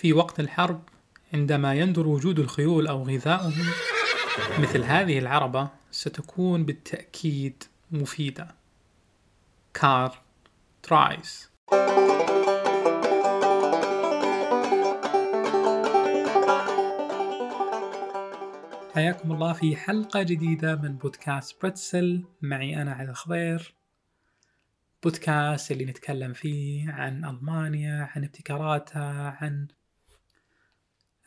في وقت الحرب عندما يندر وجود الخيول أو غذاؤهم مثل هذه العربة ستكون بالتأكيد مفيدة. كارل درايس. حياكم الله في حلقة جديدة من بودكاست بريتسل. معي أنا علي الخضير. بودكاست اللي نتكلم فيه عن ألمانيا عن ابتكاراتها عن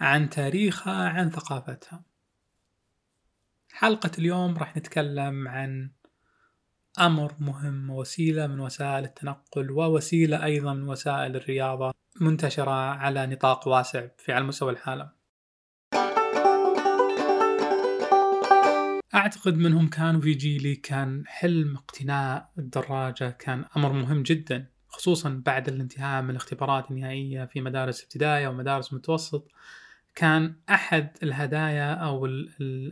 عن تاريخها عن ثقافتها. حلقة اليوم راح نتكلم عن أمر مهم ووسيلة من وسائل التنقل ووسيلة أيضا من وسائل الرياضة منتشرة على نطاق واسع في على مستوى العالم. أعتقد منهم كانوا في جيلي كان حلم اقتناء الدراجة كان أمر مهم جدا خصوصا بعد الانتهاء من الاختبارات النهائية في مدارس ابتدائية ومدارس متوسط. كان أحد الهدايا أو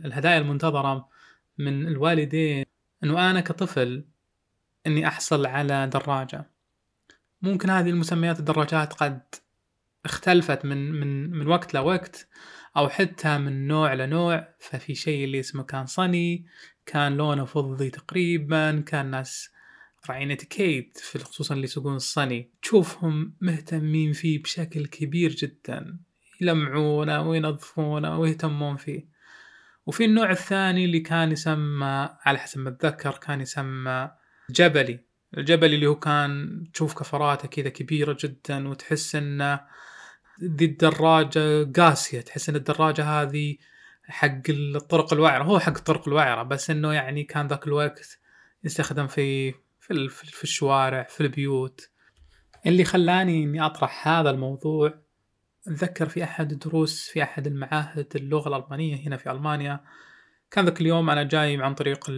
الهدايا المنتظرة من الوالدين أنه أنا كطفل أني أحصل على دراجة. ممكن هذه المسميات الدراجات قد اختلفت من من من وقت لوقت أو حتى من نوع لنوع. ففي شيء اللي اسمه كان صني كان لونه فضي تقريبا كان ناس راعين اتيكيت في خصوصا اللي يسوقون الصني. تشوفهم مهتمين فيه بشكل كبير جدا. يلمعونه وينظفونه ويهتمون فيه. وفي النوع الثاني اللي كان يسمى على حسب ما أتذكر كان يسمى جبلي. الجبلي اللي هو كان تشوف كفراته كذا كبيرة جدا وتحس إنه ذي الدراجة قاسية. تحس إن الدراجة هذه حق الطرق الوعرة. هو حق الطرق الوعرة بس إنه يعني كان ذاك الوقت يستخدم في في, في الشوارع في البيوت. اللي خلاني إني أطرح هذا الموضوع أتذكر في أحد الدروس في أحد المعاهد اللغة الألمانية هنا في ألمانيا. كان ذاك اليوم أنا جاي عن طريق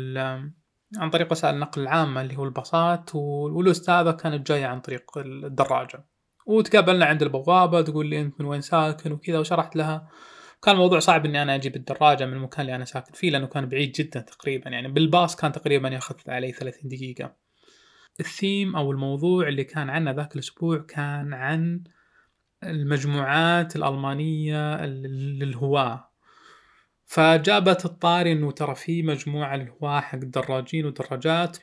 عن طريق وسائل النقل العامة اللي هو الباصات والأستاذة كانت جاية عن طريق الدراجة. وتقابلنا عند البوابة تقول لي أنت من وين ساكن وكذا وشرحت لها. كان الموضوع صعب إني أنا أجيب الدراجة من المكان اللي أنا ساكن فيه لأنه كان بعيد جدا تقريبا. يعني بالباص كان تقريبا ياخذ علي 30 دقيقة. الثيم أو الموضوع اللي كان عنه ذاك الأسبوع كان عن المجموعات الألمانية للهواة. فجابت الطاري إنه ترى في مجموعة الهواة حق الدراجين والدراجات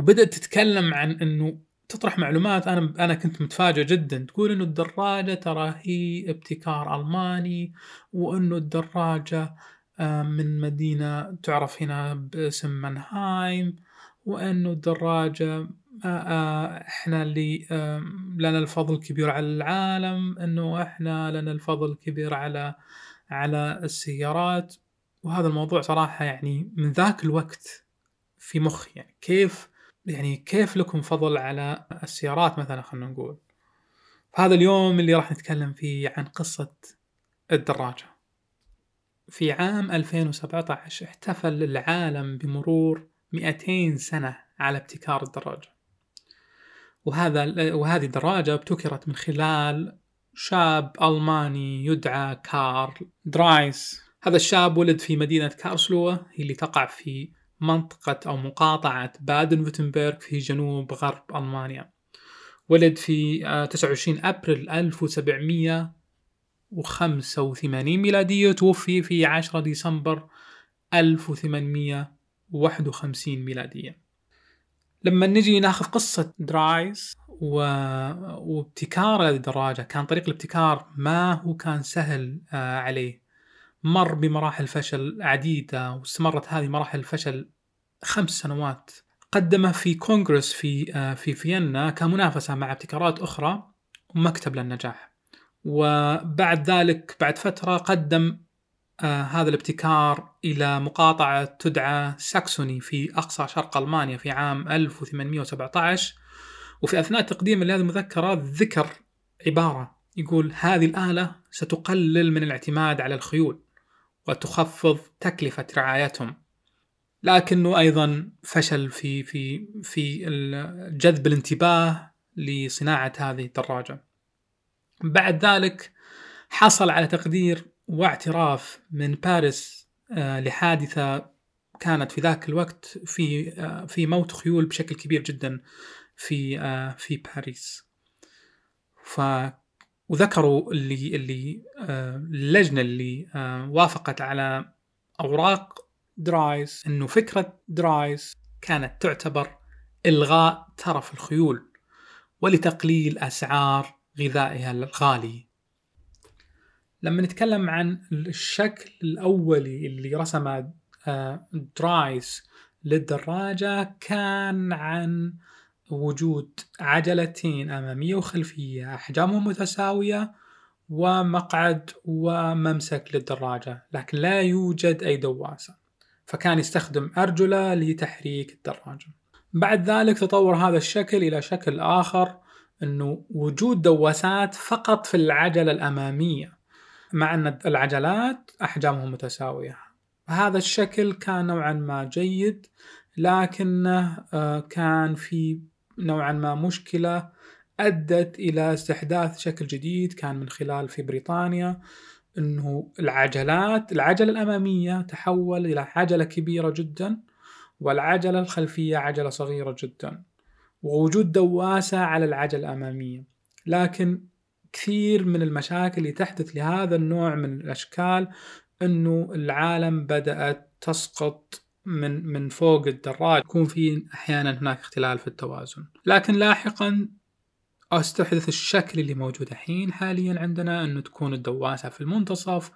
وبدأت تتكلم عن إنه تطرح معلومات. أنا أنا كنت متفاجئ جدا. تقول إنه الدراجة ترى هي ابتكار ألماني وإنه الدراجة آه، من مدينة تعرف هنا باسم منهايم وإنه الدراجة آه، آه، إحنا اللي لنا الفضل الكبير على العالم إنه إحنا لنا الفضل الكبير على على السيارات. وهذا الموضوع صراحة يعني من ذاك الوقت في مخي. يعني كيف يعني كيف لكم فضل على السيارات مثلا خلينا نقول؟ هذا اليوم اللي راح نتكلم فيه عن قصة الدراجة. في عام 2017 احتفل العالم بمرور 200 سنة على ابتكار الدراجة. وهذا وهذه الدراجة ابتكرت من خلال شاب ألماني يدعى كارل درايس. هذا الشاب ولد في مدينة كارلسروه اللي تقع في منطقة أو مقاطعة بادن فورتمبيرغ في جنوب غرب ألمانيا. ولد في 29 آه، أبريل 1785 ميلادية توفي في 10 ديسمبر 1851 ميلادية. لما نجي ناخذ قصة درايس و... وابتكار هذه الدراجة كان طريق الابتكار ما هو كان سهل آه، عليه. مر بمراحل فشل عديدة واستمرت هذه مراحل الفشل خمس سنوات. قدمه في كونغرس في آه، في فيينا كمنافسة مع ابتكارات أخرى ومكتب للنجاح. وبعد ذلك بعد فترة قدم آه هذا الابتكار إلى مقاطعة تدعى ساكسوني في أقصى شرق ألمانيا في عام 1817 وفي أثناء تقديم لهذه المذكرة ذكر عبارة يقول هذه الآلة ستقلل من الاعتماد على الخيول وتخفض تكلفة رعايتهم لكنه أيضا فشل في في في جذب الانتباه لصناعة هذه الدراجة. بعد ذلك حصل على تقدير واعتراف من باريس آه، لحادثة كانت في ذاك الوقت في آه، في موت خيول بشكل كبير جدا في آه، في باريس. ف وذكروا اللي اللي اللجنة اللي وافقت على أوراق درايس إنه فكرة درايس كانت تعتبر إلغاء ترف الخيول ولتقليل أسعار غذائها الغالي. لما نتكلم عن الشكل الأولي اللي رسمه آه، درايس للدراجة كان عن وجود عجلتين أمامية وخلفية أحجامهم متساوية ومقعد وممسك للدراجة لكن لا يوجد أي دواسة فكان يستخدم أرجلة لتحريك الدراجة. بعد ذلك تطور هذا الشكل إلى شكل آخر أنه وجود دواسات فقط في العجلة الأمامية. مع أن العجلات أحجامهم متساوية. هذا الشكل كان نوعا ما جيد لكنه آه، كان في نوعا ما مشكلة أدت إلى استحداث شكل جديد كان من خلال في بريطانيا أنه العجلات العجلة الأمامية تحول إلى عجلة كبيرة جدا والعجلة الخلفية عجلة صغيرة جدا ووجود دواسة على العجلة الأمامية. لكن كثير من المشاكل اللي تحدث لهذا النوع من الأشكال أنه العالم بدأت تسقط من من فوق الدراج. يكون في أحيانا هناك اختلال في التوازن. لكن لاحقا أستحدث الشكل اللي موجود الحين حاليا عندنا إنه تكون الدواسة في المنتصف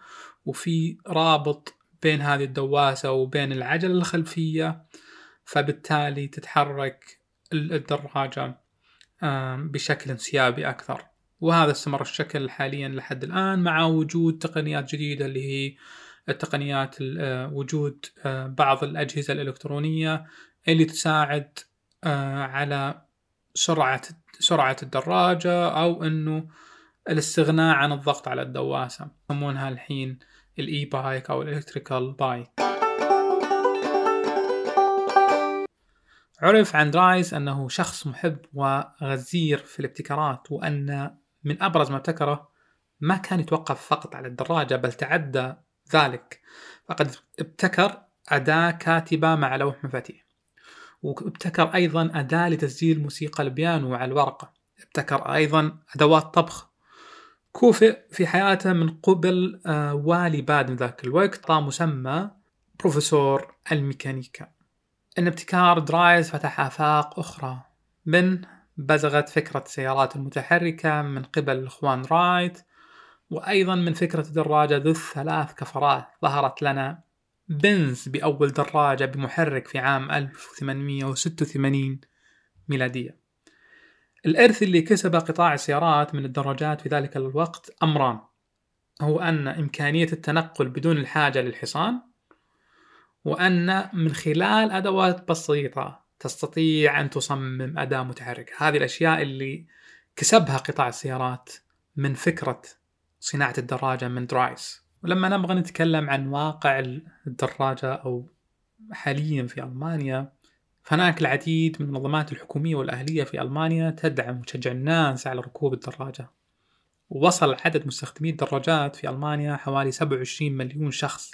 وفي رابط بين هذه الدواسة وبين العجلة الخلفية فبالتالي تتحرك الدراجة بشكل انسيابي أكثر. وهذا استمر الشكل حاليا لحد الآن مع وجود تقنيات جديدة اللي هي التقنيات آه، وجود آه، بعض الأجهزة الإلكترونية اللي تساعد آه، على سرعة سرعة الدراجة أو إنه الاستغناء عن الضغط على الدواسة يسمونها الحين الإي بايك أو الإلكتريكال بايك. عرف عن رايس أنه شخص محب وغزير في الابتكارات وأن من أبرز ما ابتكره ما كان يتوقف فقط على الدراجة بل تعدى ذلك. فقد ابتكر أداة كاتبة مع لوح مفاتيح. وابتكر أيضا أداة لتسجيل موسيقى البيانو على الورقة. ابتكر أيضا أدوات طبخ. كوفئ في حياته من قبل آه، والي باد من ذاك الوقت طا مسمى بروفيسور الميكانيكا. إن ابتكار درايز فتح آفاق أخرى. من بزغت فكرة السيارات المتحركة من قبل الإخوان رايت وأيضا من فكرة الدراجة ذو الثلاث كفرات. ظهرت لنا بنز بأول دراجة بمحرك في عام 1886 ميلادية. الإرث اللي كسبه قطاع السيارات من الدراجات في ذلك الوقت أمران. هو أن إمكانية التنقل بدون الحاجة للحصان وأن من خلال أدوات بسيطة تستطيع أن تصمم أداة متحركة. هذه الأشياء اللي كسبها قطاع السيارات من فكرة صناعة الدراجة من درايس. ولما نبغى نتكلم عن واقع الدراجة أو حاليا في ألمانيا فهناك العديد من المنظمات الحكومية والأهلية في ألمانيا تدعم وتشجع الناس على ركوب الدراجة. ووصل عدد مستخدمي الدراجات في ألمانيا حوالي 27 مليون شخص.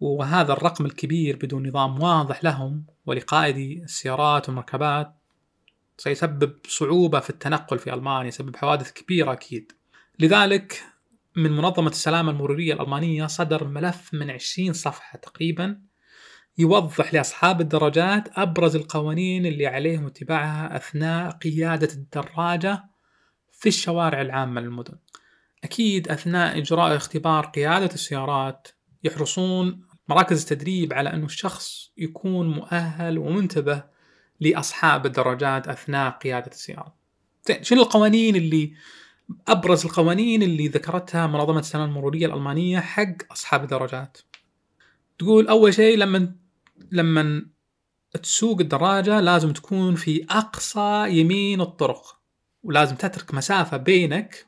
وهذا الرقم الكبير بدون نظام واضح لهم ولقائدي السيارات والمركبات سيسبب صعوبة في التنقل في ألمانيا يسبب حوادث كبيرة أكيد. لذلك من منظمة السلامة المرورية الألمانية صدر ملف من 20 صفحة تقريبا يوضح لأصحاب الدراجات أبرز القوانين اللي عليهم اتباعها أثناء قيادة الدراجة في الشوارع العامة للمدن. أكيد أثناء إجراء اختبار قيادة السيارات يحرصون مراكز التدريب على أنه الشخص يكون مؤهل ومنتبه لأصحاب الدراجات أثناء قيادة السيارة. شنو القوانين اللي أبرز القوانين اللي ذكرتها منظمة السلامه المرورية الألمانية حق أصحاب الدراجات تقول أول شيء لما لما تسوق الدراجة لازم تكون في أقصى يمين الطرق ولازم تترك مسافة بينك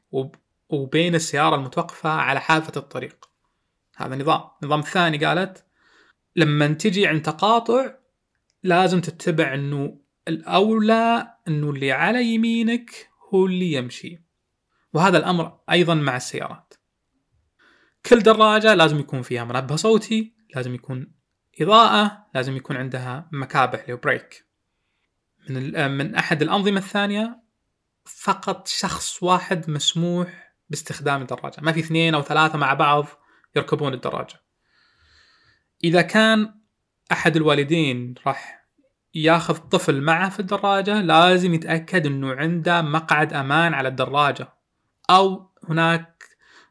وبين السيارة المتوقفة على حافة الطريق. هذا نظام. النظام الثاني قالت لما تجي عند تقاطع لازم تتبع إنه الأولى إنه اللي على يمينك هو اللي يمشي. وهذا الأمر أيضا مع السيارات. كل دراجة لازم يكون فيها منبه صوتي لازم يكون إضاءة لازم يكون عندها مكابح بريك من, من أحد الأنظمة الثانية فقط شخص واحد مسموح باستخدام الدراجة. ما في اثنين أو ثلاثة مع بعض. يركبون الدراجة. إذا كان أحد الوالدين راح ياخذ طفل معه في الدراجة لازم يتأكد أنه عنده مقعد أمان على الدراجة. أو هناك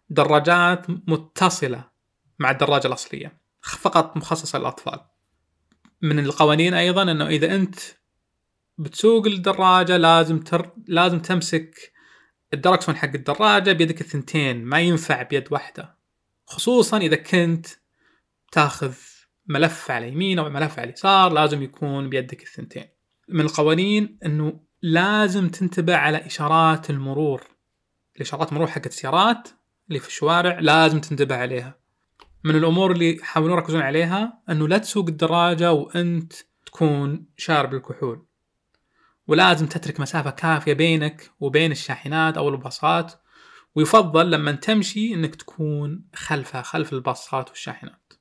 دراجات متصلة مع الدراجة الأصلية فقط مخصصة للأطفال. من القوانين أيضا أنه إذا أنت بتسوق الدراجة لازم تر... لازم تمسك الدركسون حق الدراجة بيدك الثنتين ما ينفع بيد واحدة. خصوصا إذا كنت تاخذ ملف على يمين أو ملف على اليسار لازم يكون بيدك الثنتين. من القوانين أنه لازم تنتبه على إشارات المرور. الإشارات المرور حقت السيارات اللي في الشوارع لازم تنتبه عليها. من الأمور اللي يحاولون يركزون عليها أنه لا تسوق الدراجة وأنت تكون شارب الكحول. ولازم تترك مسافة كافية بينك وبين الشاحنات أو الباصات ويفضل لما تمشي أنك تكون خلفها خلف الباصات والشاحنات.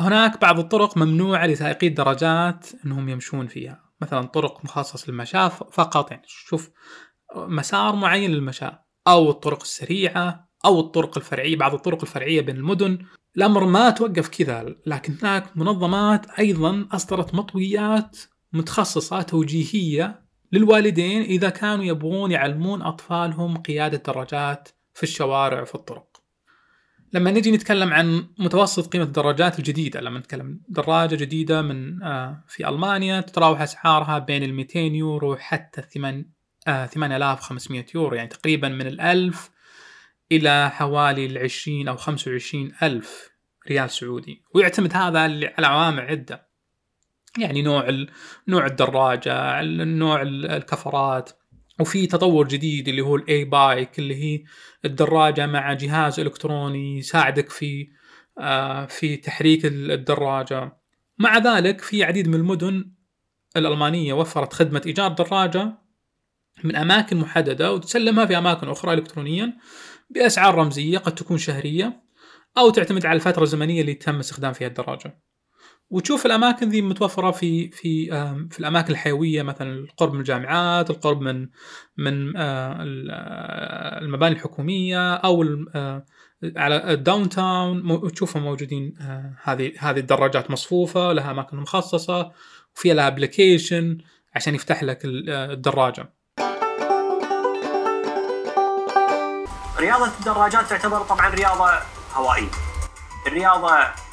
هناك بعض الطرق ممنوعة لسائقي الدراجات أنهم يمشون فيها. مثلا طرق مخصص للمشاة فقط يعني شوف مسار معين للمشاة أو الطرق السريعة أو الطرق الفرعية بعض الطرق الفرعية بين المدن. الأمر ما توقف كذا لكن هناك منظمات أيضا أصدرت مطويات متخصصة توجيهية للوالدين إذا كانوا يبغون يعلمون أطفالهم قيادة دراجات في الشوارع وفي الطرق. لما نجي نتكلم عن متوسط قيمة الدراجات الجديدة لما نتكلم دراجة جديدة من آه، في ألمانيا تتراوح أسعارها بين ال 200 يورو حتى 8500 يورو يعني تقريبا من الألف إلى حوالي العشرين أو خمسة وعشرين ألف ريال سعودي. ويعتمد هذا على عوامل عدة. يعني نوع نوع الدراجة نوع الكفرات. وفي تطور جديد اللي هو ال e-bike اللي هي الدراجة مع جهاز إلكتروني يساعدك في آه، في تحريك الدراجة. مع ذلك في عديد من المدن الألمانية وفرت خدمة إيجار دراجة من أماكن محددة وتسلمها في أماكن أخرى إلكترونيا بأسعار رمزية قد تكون شهرية أو تعتمد على الفترة الزمنية اللي تم استخدام فيها الدراجة. وتشوف الأماكن ذي متوفرة في في في الأماكن الحيوية مثلا القرب من الجامعات، القرب من من آه، آه، المباني الحكومية أو آه، على الداون تاون تشوفهم موجودين هذه هذه الدراجات مصفوفة لها أماكن مخصصة وفيها لها ابلكيشن عشان يفتح لك الدراجة. رياضة الدراجات تعتبر طبعا رياضة هوائية. الرياضة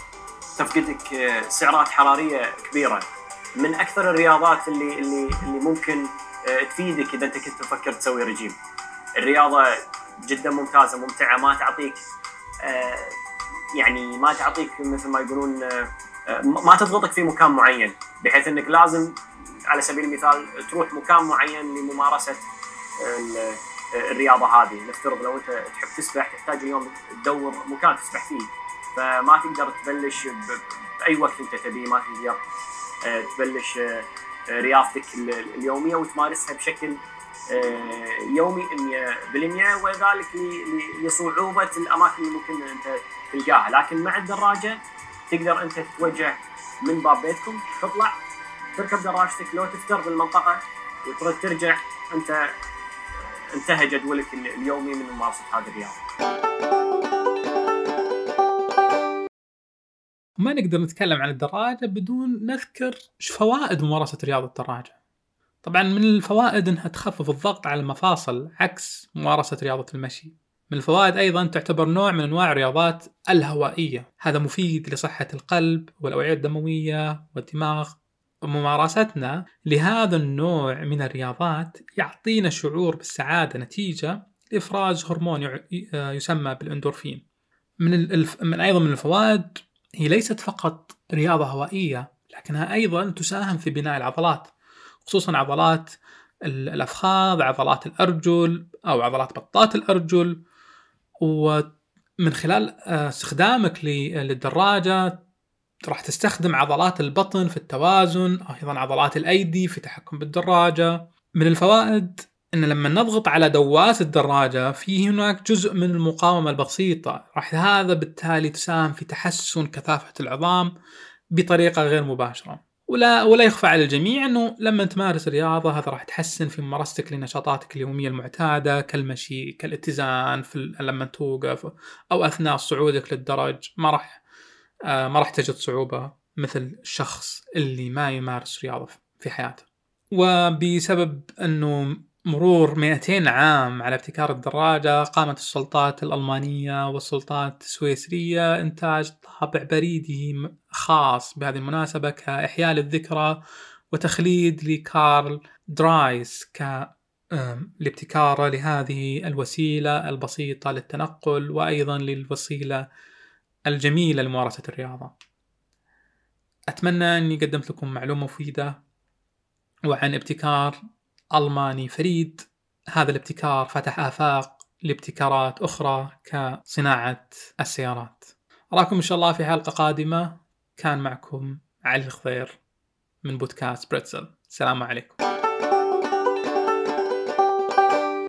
تفقدك آه، سعرات حرارية كبيرة. من أكثر الرياضات اللي اللي اللي ممكن آه، تفيدك إذا أنت كنت تفكر تسوي رجيم. الرياضة جدا ممتازة ممتعة ما تعطيك آه، يعني ما تعطيك مثل ما يقولون ما تضغطك في مكان معين. بحيث إنك لازم على سبيل المثال تروح مكان معين لممارسة الرياضة هذه. نفترض لو أنت تحب تسبح تحتاج اليوم تدور مكان تسبح فيه. فما تقدر تبلش بأي وقت أنت تبيه ما تقدر آه، تبلش آه، رياضتك اليومية وتمارسها بشكل آه، يومي 100% وذلك لصعوبة الأماكن اللي ممكن أنت تلقاها. لكن مع الدراجة تقدر أنت تتوجه من باب بيتكم تطلع تركب دراجتك. لو تفتر بالمنطقة وترد ترجع أنت انتهى جدولك اليومي من ممارسة هذه الرياضة. ما نقدر نتكلم عن الدراجة بدون نذكر فوائد ممارسة رياضة الدراجة. طبعا من الفوائد أنها تخفف الضغط على المفاصل عكس ممارسة رياضة المشي. من الفوائد أيضا تعتبر نوع من أنواع الرياضات الهوائية، هذا مفيد لصحة القلب والأوعية الدموية والدماغ. ممارستنا لهذا النوع من الرياضات يعطينا شعور بالسعادة نتيجة لإفراز هرمون يسمى بالإندورفين. من الف... من أيضا من الفوائد هي ليست فقط رياضة هوائية لكنها أيضا تساهم في بناء العضلات خصوصا عضلات الأفخاذ عضلات الأرجل أو عضلات بطات الأرجل. ومن خلال آه، استخدامك للدراجة راح تستخدم عضلات البطن في التوازن أيضا عضلات الأيدي في التحكم بالدراجة. من الفوائد إن لما نضغط على دوات الدراجة فيه هناك جزء من المقاومة البسيطة راح هذا بالتالي تساهم في تحسن كثافة العظام بطريقة غير مباشرة ولا ولا يخفى على الجميع إنه لما تمارس الرياضه هذا راح تحسن في ممارستك لنشاطاتك اليومية المعتادة كالمشي كالاتزان في لما توقف أو أثناء صعودك للدرج ما راح آه ما راح تجد صعوبة مثل الشخص اللي ما يمارس رياضة في حياته. وبسبب إنه مرور 200 عام على ابتكار الدراجة قامت السلطات الألمانية والسلطات السويسرية إنتاج طابع بريدي خاص بهذه المناسبة كإحياء للذكرى وتخليد لكارل درايس ك لابتكاره لهذه الوسيلة البسيطة للتنقل وأيضا للوسيلة الجميلة لممارسة الرياضة. أتمنى أني قدمت لكم معلومة مفيدة وعن ابتكار ألماني فريد هذا الابتكار فتح آفاق لابتكارات أخرى كصناعة السيارات. أراكم إن شاء الله في حلقة قادمة. كان معكم علي الخضير من بودكاست بريتزل. السلام عليكم.